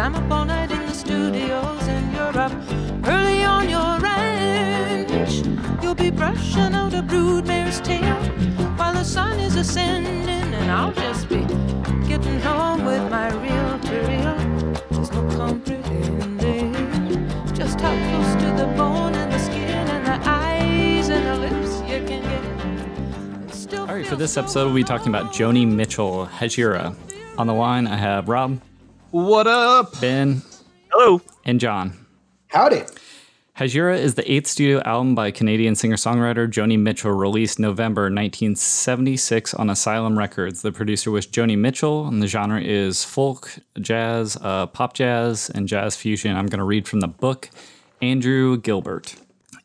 I'm up all night in the studios, and you're up early on your ranch. You'll be brushing out a broodmare's tail while the sun is ascending, and I'll just be getting home with my reel to reel. There's no comprehending just how close to the bone and the skin and the eyes and the lips you can get. still All right, for this so episode, we'll be talking about Joni Mitchell, Hejira. On the line, I have Rob, What up? Ben, Hello. and John. Howdy. Hejira is the eighth studio album by Canadian singer songwriter Joni Mitchell, released November 1976 on Asylum Records. The producer was Joni Mitchell, and the genre is folk, jazz, uh, pop jazz, and jazz fusion. I'm going to read from the book Andrew Gilbert.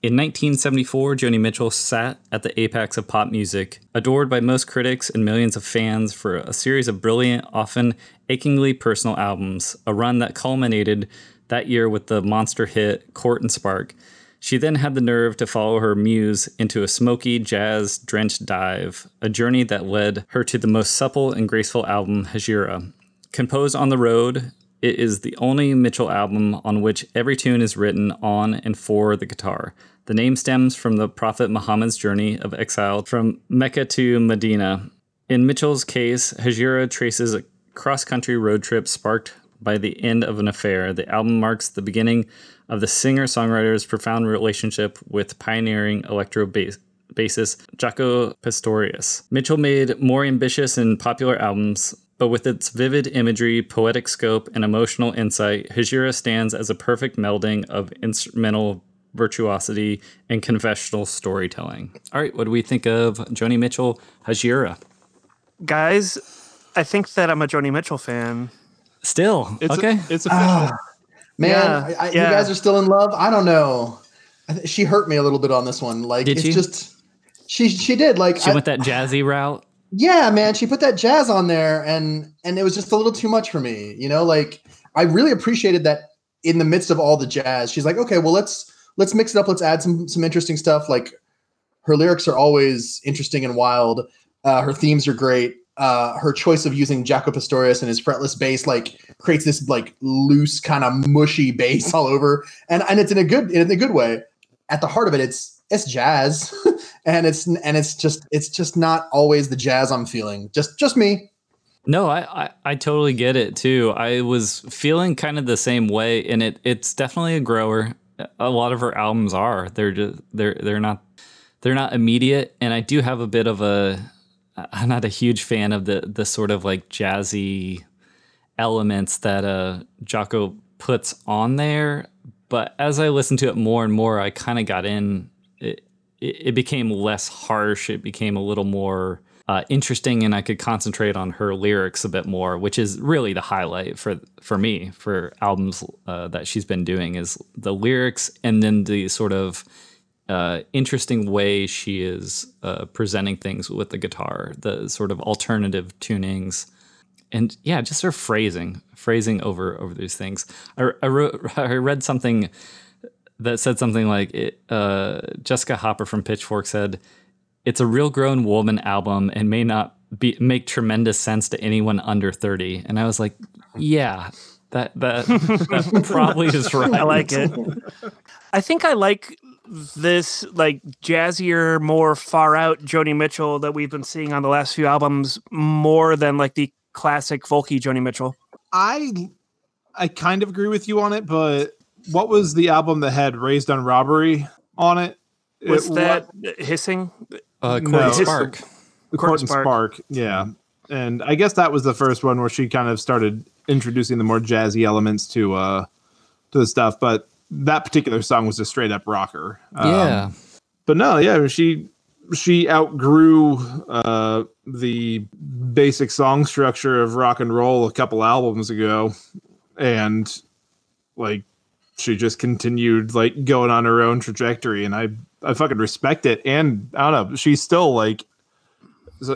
In 1974, Joni Mitchell sat at the apex of pop music, adored by most critics and millions of fans for a series of brilliant, often achingly personal albums, a run that culminated that year with the monster hit Court and Spark. She then had the nerve to follow her muse into a smoky, jazz drenched dive, a journey that led her to the most supple and graceful album, Hejira. Composed on the road, it is the only Mitchell album on which every tune is written on and for the guitar. The name stems from the Prophet Muhammad's journey of exile from Mecca to Medina. In Mitchell's case, Hejira traces a cross country road trip sparked by the end of an affair. The album marks the beginning of the singer songwriter's profound relationship with pioneering electro bass bassist Jaco Pastorius. Mitchell made more ambitious and popular albums, but with its vivid imagery, poetic scope, and emotional insight, Hejira stands as a perfect melding of instrumental virtuosity and confessional storytelling. All right, what do we think of Joni Mitchell, Hejira? Guys, I think that I'm a Joni Mitchell fan. Still, It's okay. it's official. Man, Yeah, I, I, yeah. you guys are still in love. I don't know. I she hurt me a little bit on this one. Like Did it's she? just she she did like she I- went that jazzy route. yeah, man. She put that jazz on there, and and it was just a little too much for me. You know, like I really appreciated that in the midst of all the jazz, she's like, okay, well let's let's mix it up. Let's add some some interesting stuff. Like her lyrics are always interesting and wild. Uh, her themes are great. Uh, her choice of using Jaco Pastorius and his fretless bass like creates this like loose kind of mushy bass all over, and and it's in a good in a good way. At the heart of it, it's it's jazz, and it's and it's just it's just not always the jazz I'm feeling. Just just me. No, I, I, I totally get it too. I was feeling kind of the same way, and it it's definitely a grower. A lot of her albums are. They're just they're they're not they're not immediate, and I do have a bit of a. I'm not a huge fan of the the sort of like jazzy elements that uh Jaco puts on there. But as I listened to it more and more, I kind of got in. It, it it became less harsh. It became a little more uh, interesting, and I could concentrate on her lyrics a bit more, which is really the highlight for for me for albums uh, that she's been doing is the lyrics, and then the sort of uh, interesting way she is uh, presenting things with the guitar, the sort of alternative tunings, and yeah, just her phrasing, phrasing over over these things. I, I wrote, I read something that said something like it, uh, Jessica Hopper from Pitchfork said, "It's a real grown woman album and may not be make tremendous sense to anyone under 30." And I was like, "Yeah, that that that probably is right." I like it. I think I like this like jazzier, more far out Joni Mitchell that we've been seeing on the last few albums more than like the classic folky Joni Mitchell. I I kind of agree with you on it, but what was the album that had Raised on Robbery on it? Was It- that what- hissing? Uh, No. Corey Spark. the Court Court and and Spark. Spark? Yeah, and I guess that was the first one where she kind of started introducing the more jazzy elements to uh to the stuff. But that particular song was a straight up rocker. Um, yeah. but no, yeah, she she outgrew uh, the basic song structure of rock and roll a couple albums ago, and like she just continued like going on her own trajectory, and I I fucking respect it. And I don't know, she's still like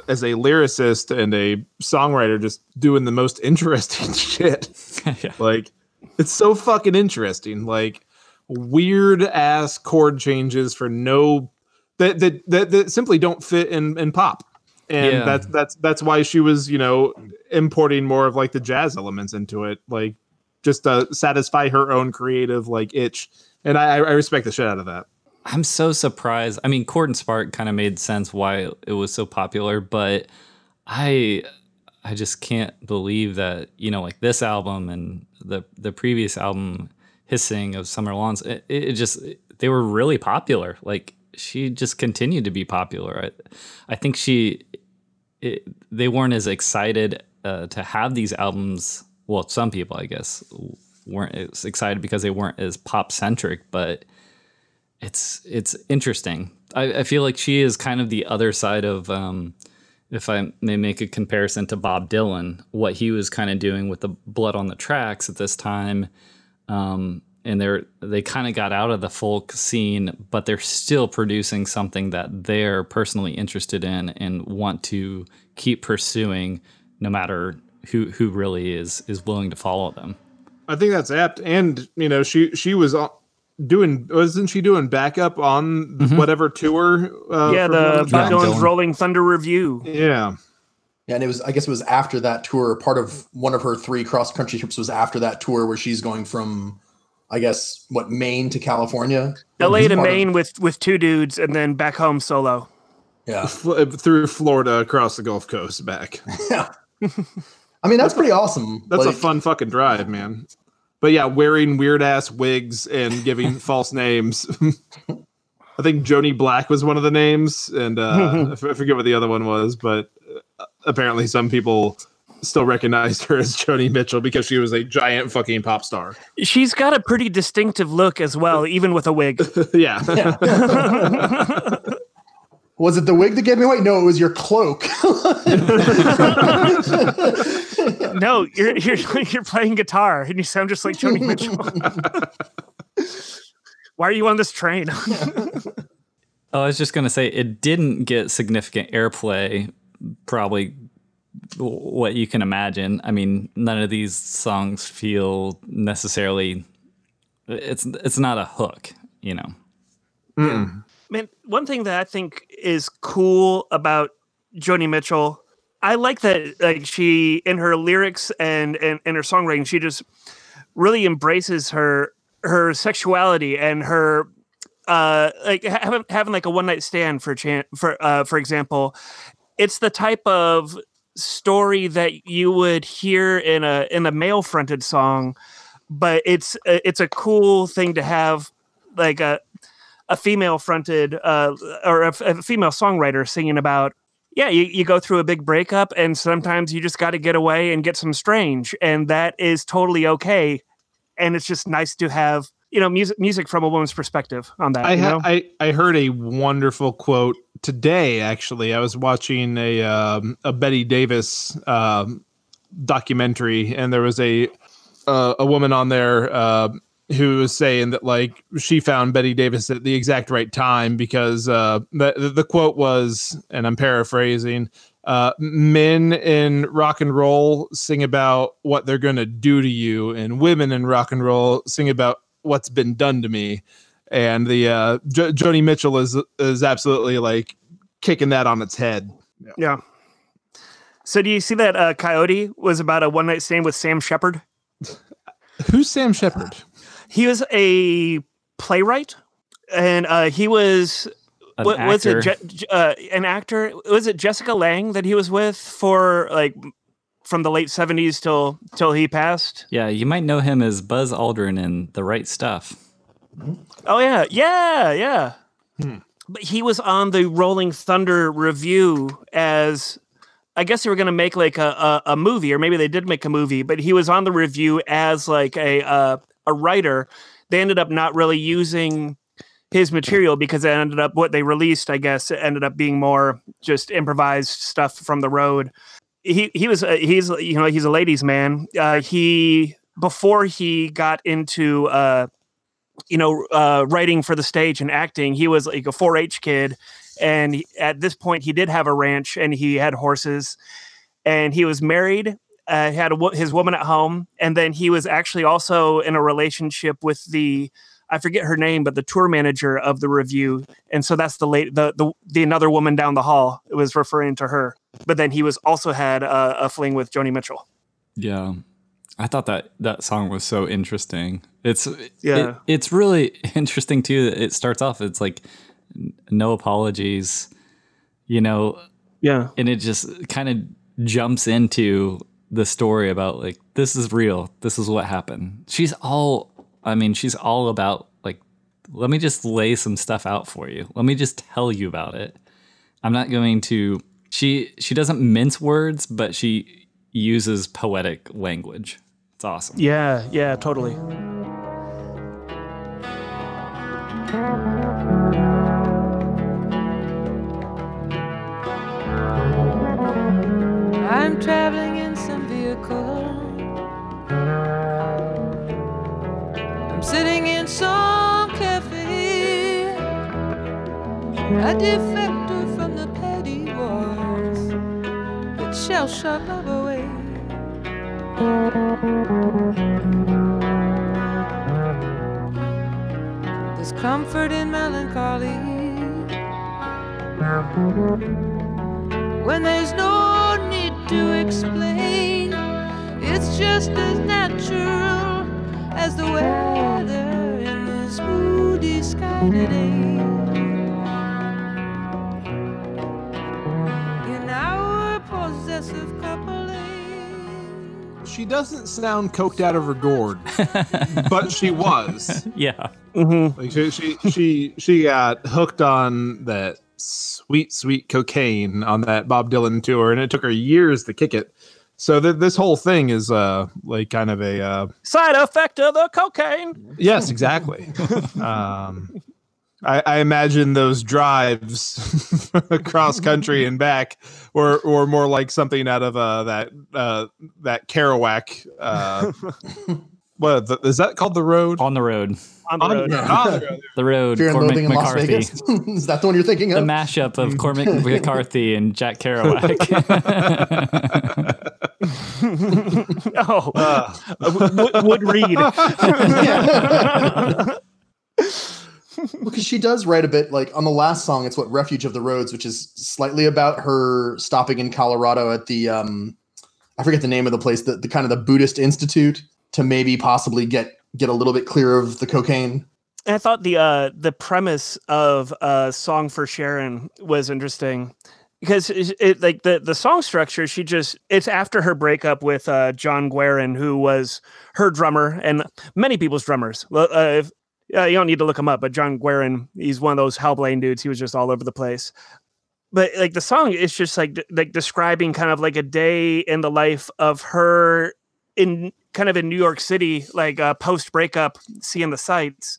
as a, lyricist and a songwriter, just doing the most interesting shit. yeah. Like it's so fucking interesting. Like weird ass chord changes for no that that that, that simply don't fit in in pop. And Yeah. that's that's that's why she was, you know, importing more of like the jazz elements into it, like just to satisfy her own creative like itch. And I, I respect the shit out of that. I'm so surprised. I mean, Court and Spark kind of made sense why it was so popular, but I I just can't believe that you know, like this album and the the previous album, Hissing of Summer Lawns, it, it just they were really popular. Like she just continued to be popular. I I think she it, they weren't as excited uh, to have these albums. Well, some people, I guess, weren't as excited because they weren't as pop centric, but it's it's interesting. I, I feel like she is kind of the other side of, um, if I may make a comparison to Bob Dylan, what he was kind of doing with the Blood on the Tracks at this time, um, and they're they kind of got out of the folk scene, but they're still producing something that they're personally interested in and want to keep pursuing, no matter who who really is is willing to follow them. I think that's apt. And you know, she she was uh, doing wasn't she doing backup on whatever tour? Uh, yeah, the Rolling Bob Dylan's Dylan. Rolling Thunder Revue. Yeah. Yeah, and it was I guess it was after that tour. Part of one of her three cross country trips was after that tour where she's going from, I guess, what Maine to California. LA to Part of- Maine with with two dudes, and then back home solo. yeah, Fl- through Florida across the Gulf Coast back. yeah. I mean, that's pretty awesome. That's a fun fucking drive, man. But yeah, wearing weird ass wigs and giving false names. I think Joni Black was one of the names, and uh, I f- I forget what the other one was, but uh, apparently some people still recognized her as Joni Mitchell because she was a giant fucking pop star. She's got a pretty distinctive look as well, even with a wig. yeah. Was it the wig that gave me away? No, it was your cloak. no, you're you're you're playing guitar and you sound just like Joni Mitchell. Why are you on this train? Oh, I was just gonna say it didn't get significant airplay. Probably what you can imagine. I mean, none of these songs feel necessarily. It's it's not a hook, you know. Hmm. Man, one thing that I think is cool about Joni Mitchell, I like that like she in her lyrics and and, and her songwriting, she just really embraces her her sexuality and her uh like having having like a one night stand for chan- for uh for example. It's the type of story that you would hear in a in a male fronted song but it's it's a cool thing to have like a a female fronted uh, or a, a female songwriter singing about yeah you, you go through a big breakup and sometimes you just got to get away and get some strange and that is totally okay and it's just nice to have you know music music from a woman's perspective on that I, you know? I I heard a wonderful quote today. Actually, I was watching a um, a Betty Davis um, documentary, and there was a uh, a woman on there uh, who was saying that like she found Betty Davis at the exact right time because uh, the the quote was, and I'm paraphrasing. Uh, men in rock and roll sing about what they're gonna do to you, and women in rock and roll sing about what's been done to me and the uh jo- Joni Mitchell is is absolutely like kicking that on its head. yeah so do you see that uh, coyote was about a one night stand with sam shepard Who's Sam Shepard? He was a playwright and uh, he was An what was it actor. Je- Je- uh, an actor? Was it jessica lange that he was with for like from the late 70s till till he passed? Yeah, you might know him as Buzz Aldrin in The Right Stuff. oh yeah. Yeah yeah. But he was on the rolling thunder revue as i guess they were going to make like a, a, a movie or maybe they did make a movie but he was on the revue as like a uh, a writer they ended up not really using his material because it ended up what they released. I guess ended up being more just improvised stuff from the road. He he was uh, he's you know he's a ladies' man. Uh, he before he got into uh, you know uh, writing for the stage and acting, he was like a 4-H kid, and at this point he did have a ranch and he had horses, and he was married. Uh, had wo- his woman at home, and then he was actually also in a relationship with the I forget her name, but the tour manager of the revue, and so that's the late the the, the another woman down the hall was referring to her. But then he was also had a, a fling with Joni Mitchell. Yeah. I thought that that song was so interesting. It's Yeah. it- it's really interesting too. that It starts off it's like no apologies, you know, Yeah, and it just kind of jumps into the story about like this is real. This is what happened. She's all I mean, she's all about like let me just lay some stuff out for you. Let me just tell you about it. I'm not going to she she doesn't mince words, but she uses poetic language. It's awesome. yeah, yeah, totally. I'm traveling A defector from the petty wars that shall shock love away. There's comfort in melancholy when there's no need to explain. It's just as natural as the weather in this moody sky today. She doesn't sound coked out of her gourd, but she was. Yeah. Like she, she, she, she got hooked on that sweet, sweet cocaine on that Bob Dylan tour, and it took her years to kick it. So th- this whole thing is uh like kind of a uh, Side effect of the cocaine. yes, exactly. um, I, I imagine those drives across country and back were, were more like something out of uh, that uh, that Kerouac. Uh, what the, is that called? The road. On the road. On the On the road. road. On the road. The road. Fear and Cormac Loathing in Las McCarthy. Vegas. is that the one you're thinking The mashup of Cormac McCarthy and Jack Kerouac. Oh, Uh, Wood, Wood Reed. Because she does write a bit like on the last song it's what refuge of the roads which is slightly about her stopping in colorado at the um i forget the name of the place the, the kind of the buddhist institute to maybe possibly get get a little bit clear of the cocaine I thought the uh, the premise of uh, "Song for Sharon" was interesting because it, it like the the song structure. She just it's after her breakup with uh, John Guerin, who was her drummer and many people's drummers. Uh, if, uh, you don't need to look him up, but John Guerin, he's one of those Hellblade dudes. He was just all over the place. But like the song is just like de- like describing kind of like a day in the life of her in kind of in New York City, like uh, post breakup, seeing the sights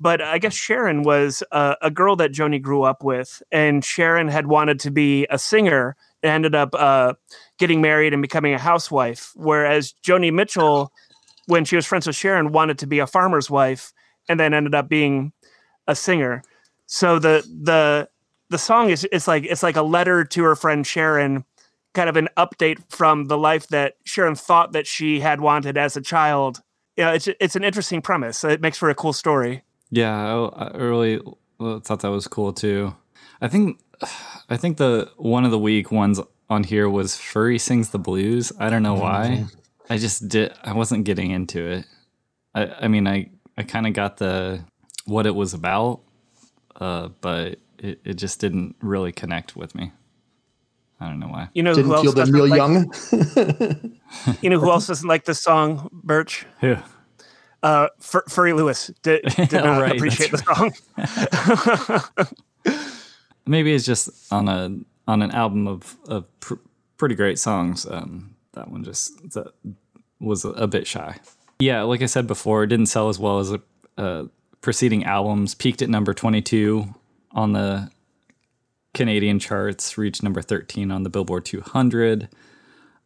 but I guess Sharon was uh, a girl that Joni grew up with, and Sharon had wanted to be a singer and ended up uh, getting married and becoming a housewife. Whereas Joni Mitchell, when she was friends with Sharon, wanted to be a farmer's wife and then ended up being a singer. So the the the song is it's like it's like a letter to her friend Sharon, kind of an update from the life that Sharon thought that she had wanted as a child. You know, it's it's an interesting premise. It makes for a cool story. Yeah, I, I really uh, thought that was cool too. I think, I think the one of the weak ones on here was Furry sings the blues. I don't know why. I just did. I wasn't getting into it. I, I mean, I, I kind of got the what it was about, uh, but it, it just didn't really connect with me. I don't know why. You know didn't who else feel them doesn't real like, young You know who else doesn't like this song, Birch? Who? Uh, Fur- Furry Lewis did, did Oh, not right, appreciate the that's song. Maybe it's just on a on an album of of pr- pretty great songs. Um, that one just that was a, a bit shy. Yeah, like I said before, it didn't sell as well as uh, preceding albums, peaked at number 22 on the Canadian charts, reached number 13 on the Billboard 200,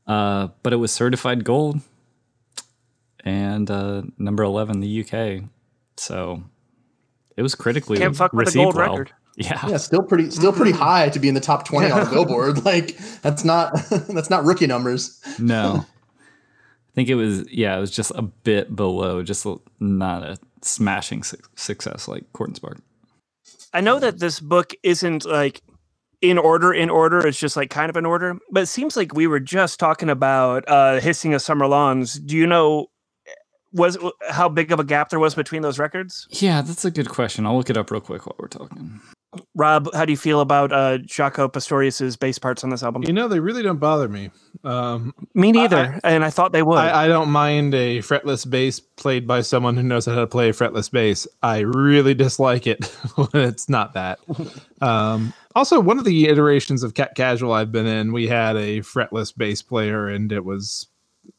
uh, but it was certified gold and uh, number 11 in the UK. So it was critically Can't fuck with a received gold well. record. Yeah. Yeah, still pretty, still pretty high to be in the top twenty on the Billboard. Like that's not that's not rookie numbers. No. I think it was, yeah, it was just a bit below, just not a smashing su- success like Court and Spark. I know that this book isn't like in order, in order. It's just like kind of in order. But it seems like we were just talking about uh, hissing of summer lawns. Do you know was how big of a gap there was between those records? Yeah, that's a good question. I'll look it up real quick while we're talking. Rob, how do you feel about uh, Jaco Pastorius's bass parts on this album? You know, they really don't bother me. Um, Me neither, and I thought they would. I, I don't mind a fretless bass played by someone who knows how to play a fretless bass. I really dislike it when it's not that. Um, also, one of the iterations of Cat Casual I've been in, we had a fretless bass player, and it was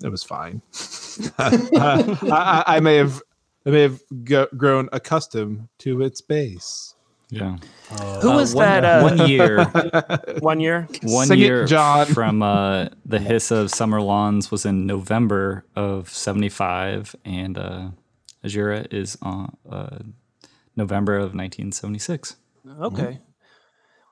it was fine. I, I, I may have I may have go, grown accustomed to its bass. Yeah. Who Uh, was one, that? Uh, one year, one year. one Sing it, year John. from uh, the hiss of summer lawns was in November of '75, and uh, Hejira is on uh, November of 1976. Okay.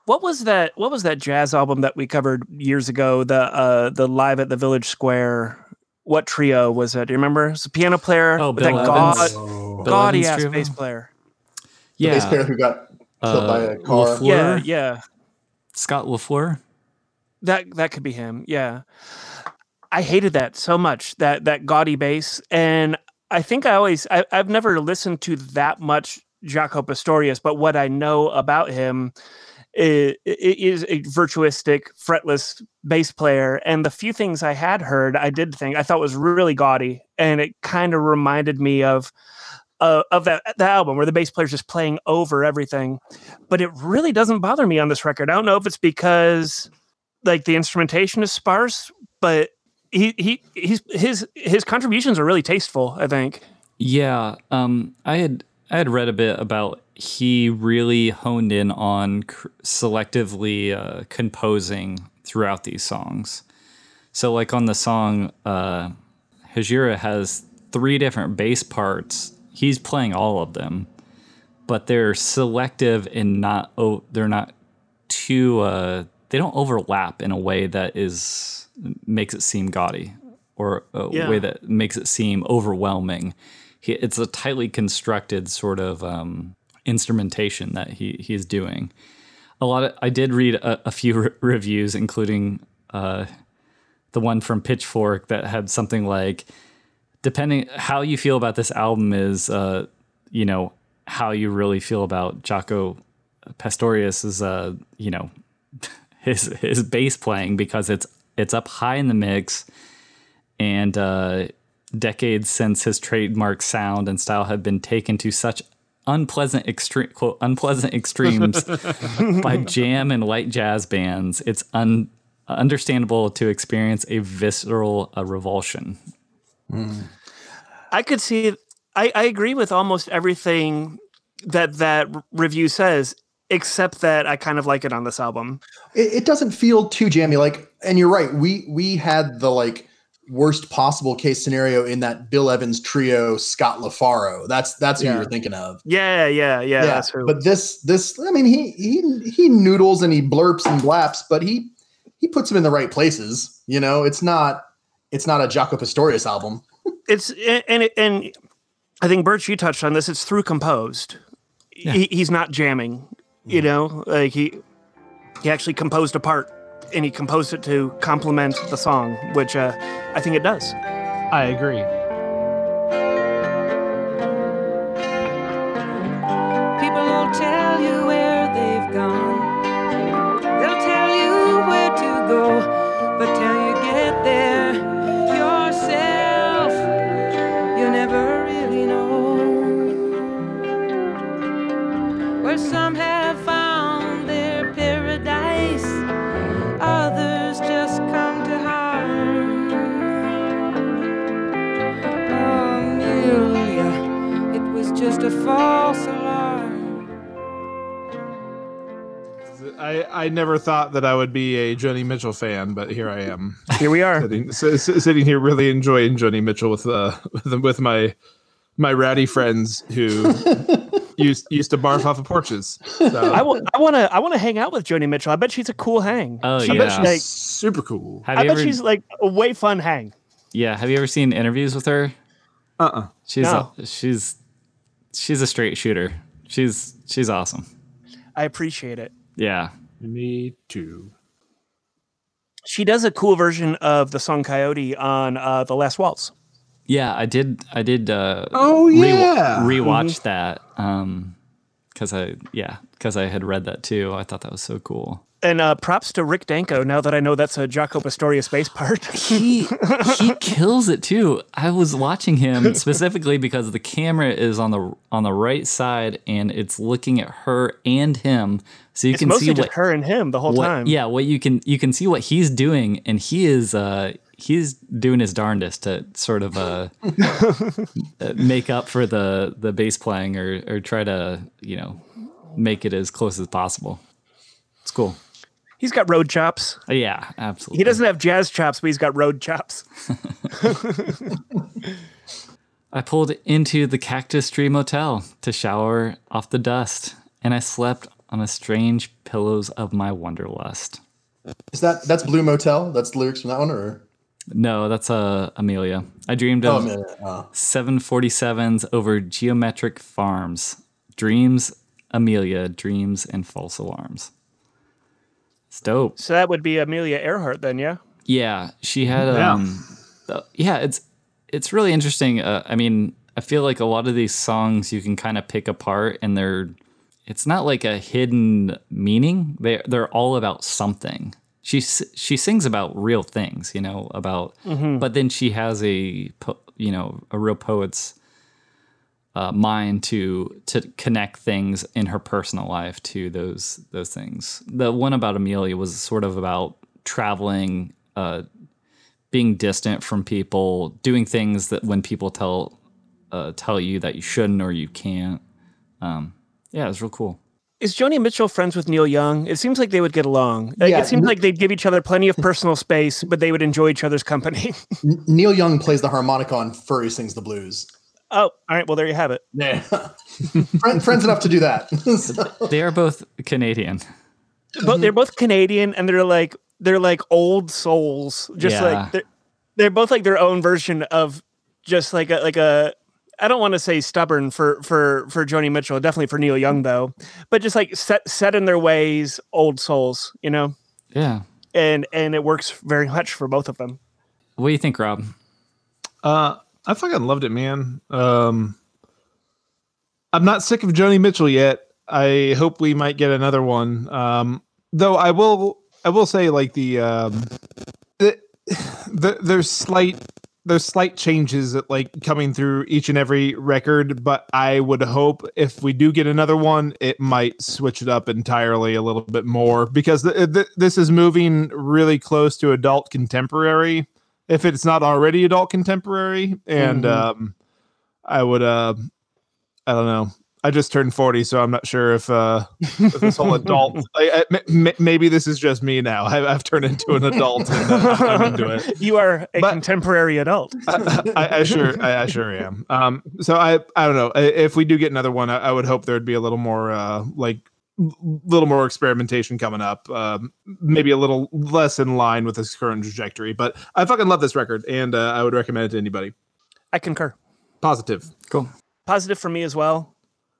What was that? What was that jazz album that we covered years ago? The uh, the live at the Village Square. What trio was that? Do you remember? It's a piano player. Oh, with Bill that Evans. god, Bill gaudy Evans ass trio? bass player. The bass player who got killed by Uh, a car. LaFleur? Yeah, yeah. Scott Lafleur. That that could be him. Yeah. I hated that so much. That that gaudy bass, and I think I always I, I've never listened to that much Jaco Pastorius, but what I know about him is, is a virtuistic, fretless bass player. And the few things I had heard, I did think I thought was really gaudy, and it kind of reminded me of. Uh, of that the album where the bass player's just playing over everything, but it really doesn't bother me on this record. I don't know if it's because like the instrumentation is sparse, but he he he's his his contributions are really tasteful. I think. Yeah, um, I had I had read a bit about he really honed in on cr- selectively uh, composing throughout these songs. So, like on the song, uh, Hejira has three different bass parts. He's playing all of them, but they're selective and not. Oh, they're not too. Uh, they don't overlap in a way that is makes it seem gaudy or a Yeah. way that makes it seem overwhelming. He, it's a tightly constructed sort of um, instrumentation that he he's doing. A lot of I did read a, a few re- reviews, including uh, the one from Pitchfork that had something like, depending how you feel about this album is, uh, you know, how you really feel about Jaco Pastorius is, uh, you know, his his bass playing because it's it's up high in the mix, and uh, decades since his trademark sound and style have been taken to such unpleasant extreme quote unpleasant extremes by jam and light jazz bands. It's un, understandable to experience a visceral uh, revulsion. Mm. I could see. I I agree with almost everything that that review says, except that I kind of like it on this album. it, it doesn't feel too jammy like and you're right we we had the like worst possible case scenario in that bill evans trio scott lafaro that's that's who you're thinking of Yeah, yeah, yeah. that's who. but this this i mean he he he noodles and he blurps and blaps but he he puts them in the right places you know it's not it's not a jaco pastorius album it's and and I think Birch, you touched on this. It's through composed. He, he's not jamming. You know, like he he actually composed a part, and he composed it to complement the song, which uh, I think it does. I agree. I, I never thought that I would be a Joni Mitchell fan, but here I am, Here we are. sitting, s- s- sitting here really enjoying Joni Mitchell with uh with, with my my ratty friends who used used to barf off of porches. So, I want I want to I want to hang out with Joni Mitchell. I bet she's a cool hang. Oh, She- yeah. bet she's like, super cool. Have I you bet ever? she's like a way fun hang. yeah. Have you ever seen interviews with her? Uh uh She's No. a, she's she's a straight shooter. She's she's awesome. I appreciate it. Yeah. Me too. She does a cool version of the song Coyote on uh, The Last Waltz. Yeah, I did. I did. Uh, Oh re- yeah. rewatch that. Um, because I yeah, because I had read that too. I thought that was so cool. And uh, props to Rick Danko. Now that I know that's a Jaco Pastorius bass part. He he kills it too. I was watching him specifically because the camera is on the on the right side and it's looking at her and him, so you it's can see just what her and him the whole what, time. yeah what you can you can see what he's doing and he is uh he's doing his darndest to sort of uh uh, make up for the the bass playing or or try to you know make it as close as possible it's cool He's got road chops. Yeah absolutely He doesn't have jazz chops, but he's got road chops. i pulled into the cactus tree motel to shower off the dust and i slept on the strange pillows of my wanderlust Is that that's Blue Motel? That's the lyrics from that one, or no that's uh amelia i dreamed oh, of man, uh, 747s over geometric farms. Dreams, Amelia, dreams, and false alarms. It's dope. So that would be Amelia Earhart then, yeah? Yeah, she had Yeah. um the- yeah, it's it's really interesting. Uh, I mean, I feel like a lot of these songs you can kind of pick apart and they're it's not like a hidden meaning. They they're all about something. She she sings about real things, you know, about but then she has a po- you know, a real poet's uh, mind to to connect things in her personal life to those those things. The one about Amelia was sort of about traveling, uh, being distant from people, doing things that when people tell uh, tell you that you shouldn't or you can't. Um, yeah, it was real cool. Is Joni Mitchell friends with Neil Young? It seems like they would get along. Like, Yeah, it seems like they'd give each other plenty of personal space, but they would enjoy each other's company. Neil Young plays the harmonica on Furry Sings the Blues. Oh, all right. Well, there you have it. Yeah, Friend, friends enough to do that. So- They are both Canadian. But they're both Canadian, and they're like they're like old souls. Just Yeah. like they're, they're both like their own version of just like a like a. I don't want to say stubborn for for for Joni Mitchell, definitely for Neil Young though, but just like set set in their ways, old souls, you know, Yeah. and and it works very much for both of them. What do you think, Rob? Uh, I fucking loved it, man. Um, I'm not sick of Joni Mitchell yet. I hope we might get another one. Um, though I will, I will say like the, um, the, the there's slight there's slight changes that like coming through each and every record, but I would hope if we do get another one, it might switch it up entirely a little bit more because th- th- this is moving really close to adult contemporary if it's not already adult contemporary and Mhm. um i would uh i don't know. I just turned 40 so i'm not sure if uh if this whole adult I, I, m- m- maybe this is just me now. I, i've turned into an adult and uh, i'm into it. You are a But- contemporary adult. I, I sure I, I sure am. Um so i i don't know. If we do get another one i, would hope there'd be a little more uh like little more experimentation coming up um maybe a little less in line with this current trajectory but i fucking love this record and uh, i would recommend it to anybody I concur. positive Cool. Positive for me as well.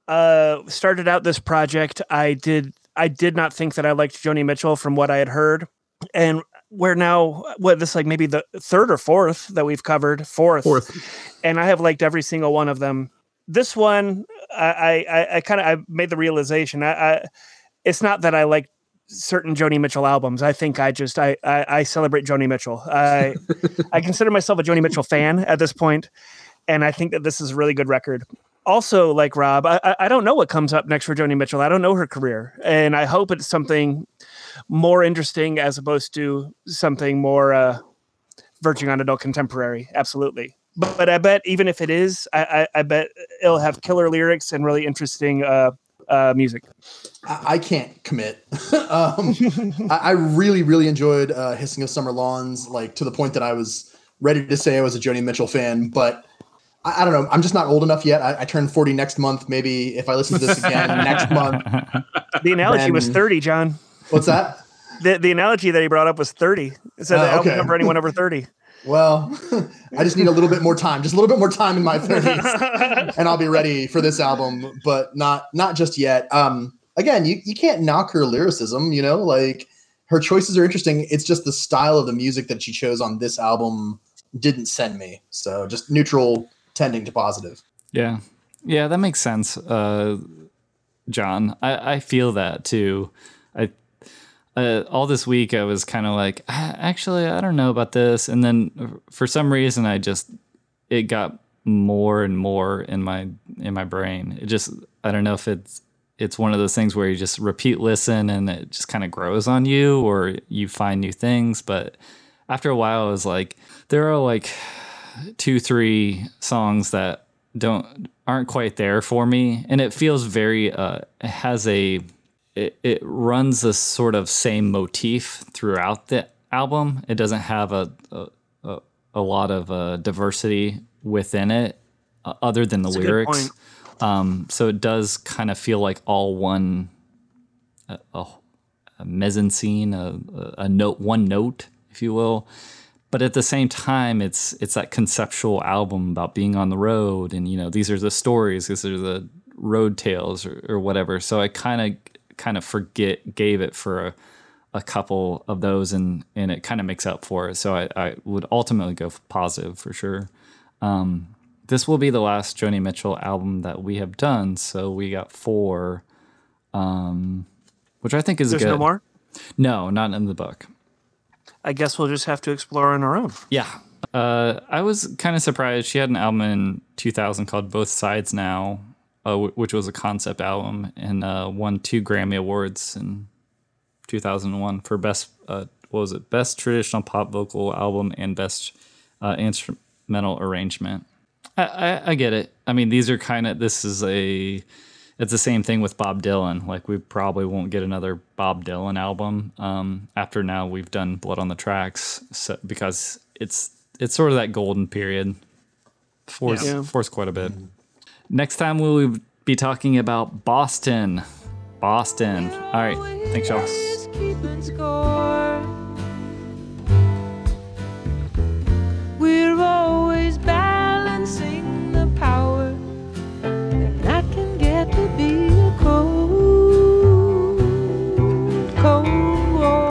Uh, started out this project. I did. I did not think that I liked Joni Mitchell from what I had heard, and we're now what this like maybe the third or fourth that we've covered. Fourth. fourth and I have liked every single one of them. This one, I I, I kind of I made the realization. I, I it's not that I like certain Joni Mitchell albums. I think I just I I, I celebrate Joni Mitchell. I I consider myself a Joni Mitchell fan at this point, and I think that this is a really good record. Also, like Rob, I I- I don't know what comes up next for Joni Mitchell. I don't know her career, and I hope it's something more interesting as opposed to something more uh, verging on adult contemporary. Absolutely. But, but I bet even if it is, I, I, I bet it'll have killer lyrics and really interesting uh, uh, music. I, I can't commit. um, I, I really, really enjoyed uh, Hissing of Summer Lawns, like to the point that I was ready to say I was a Joni Mitchell fan, but I, I don't know. I'm just not old enough yet. I, I turn 40 next month. Maybe if I listen to this again next month. The analogy was 30, John. What's that? The, the analogy that he brought up was 30. It said Oh, the album okay. cover anyone over 30. Well, I just need a little bit more time, just a little bit more time in my 30s, and I'll be ready for this album, but not not just yet. Um, again, you, you can't knock her lyricism, you know, like her choices are interesting. It's just the style of the music that she chose on this album didn't send me. So just neutral tending to positive. Yeah. Yeah, that makes sense, uh, John. I, I feel that too. Uh, all this week I was kind of like, "Ah, actually, I don't know about this, and then for some reason I just it got more and more in my in my brain. It just I don't know if it's it's one of those things where you just repeat listen and it just kind of grows on you, or you find new things. But after a while, I was like, there are like two three songs that don't aren't quite there for me and it feels very uh it has a it, it runs this sort of same motif throughout the album. It doesn't have a a, a, a lot of uh, diversity within it uh, other than the a good lyrics. um so it does kind of feel like all one a, a, a mezzanine a, a a note one note if you will. But at the same time it's it's that conceptual album about being on the road and you know these are the stories these are the road tales or, or whatever. So i kind of kind of forget gave it for a, a couple of those and and it kind of makes up for it so i, I would ultimately go positive for sure um, this will be the last joni mitchell album that we have done so we got four um, which i think is There's good no more? no not in the book I guess we'll just have to explore on our own. Yeah. Uh, I was kind of surprised. She had an album in 2000 called Both Sides Now, uh, w- which was a concept album and uh, won two Grammy Awards in 2001 for best, uh, what was it, best traditional pop vocal album and best uh, instrumental arrangement. I, I, I get it. I mean, these are kind of, this is a, it's the same thing with Bob Dylan. Like we probably won't get another Bob Dylan album um, after now we've done Blood on the Tracks, so, because it's it's sort of that golden period. Force Yeah. force quite a bit. Next time we'll be talking about Boston. Boston. All right. Thanks, y'all. We're always balancing the power, and that can get to be a cold, cold war.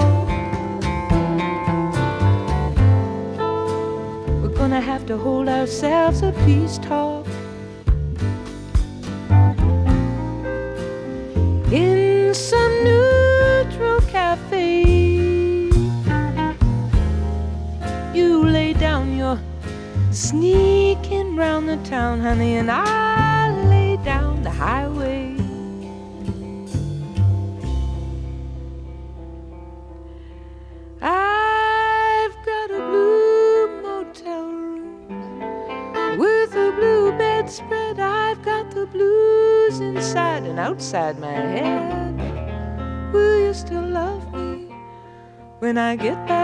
We're gonna have to hold ourselves a peace talk. Honey, and I lay down the highway. I've got a blue motel room with a blue bedspread. I've got the blues inside and outside my head. Will you still love me when I get back?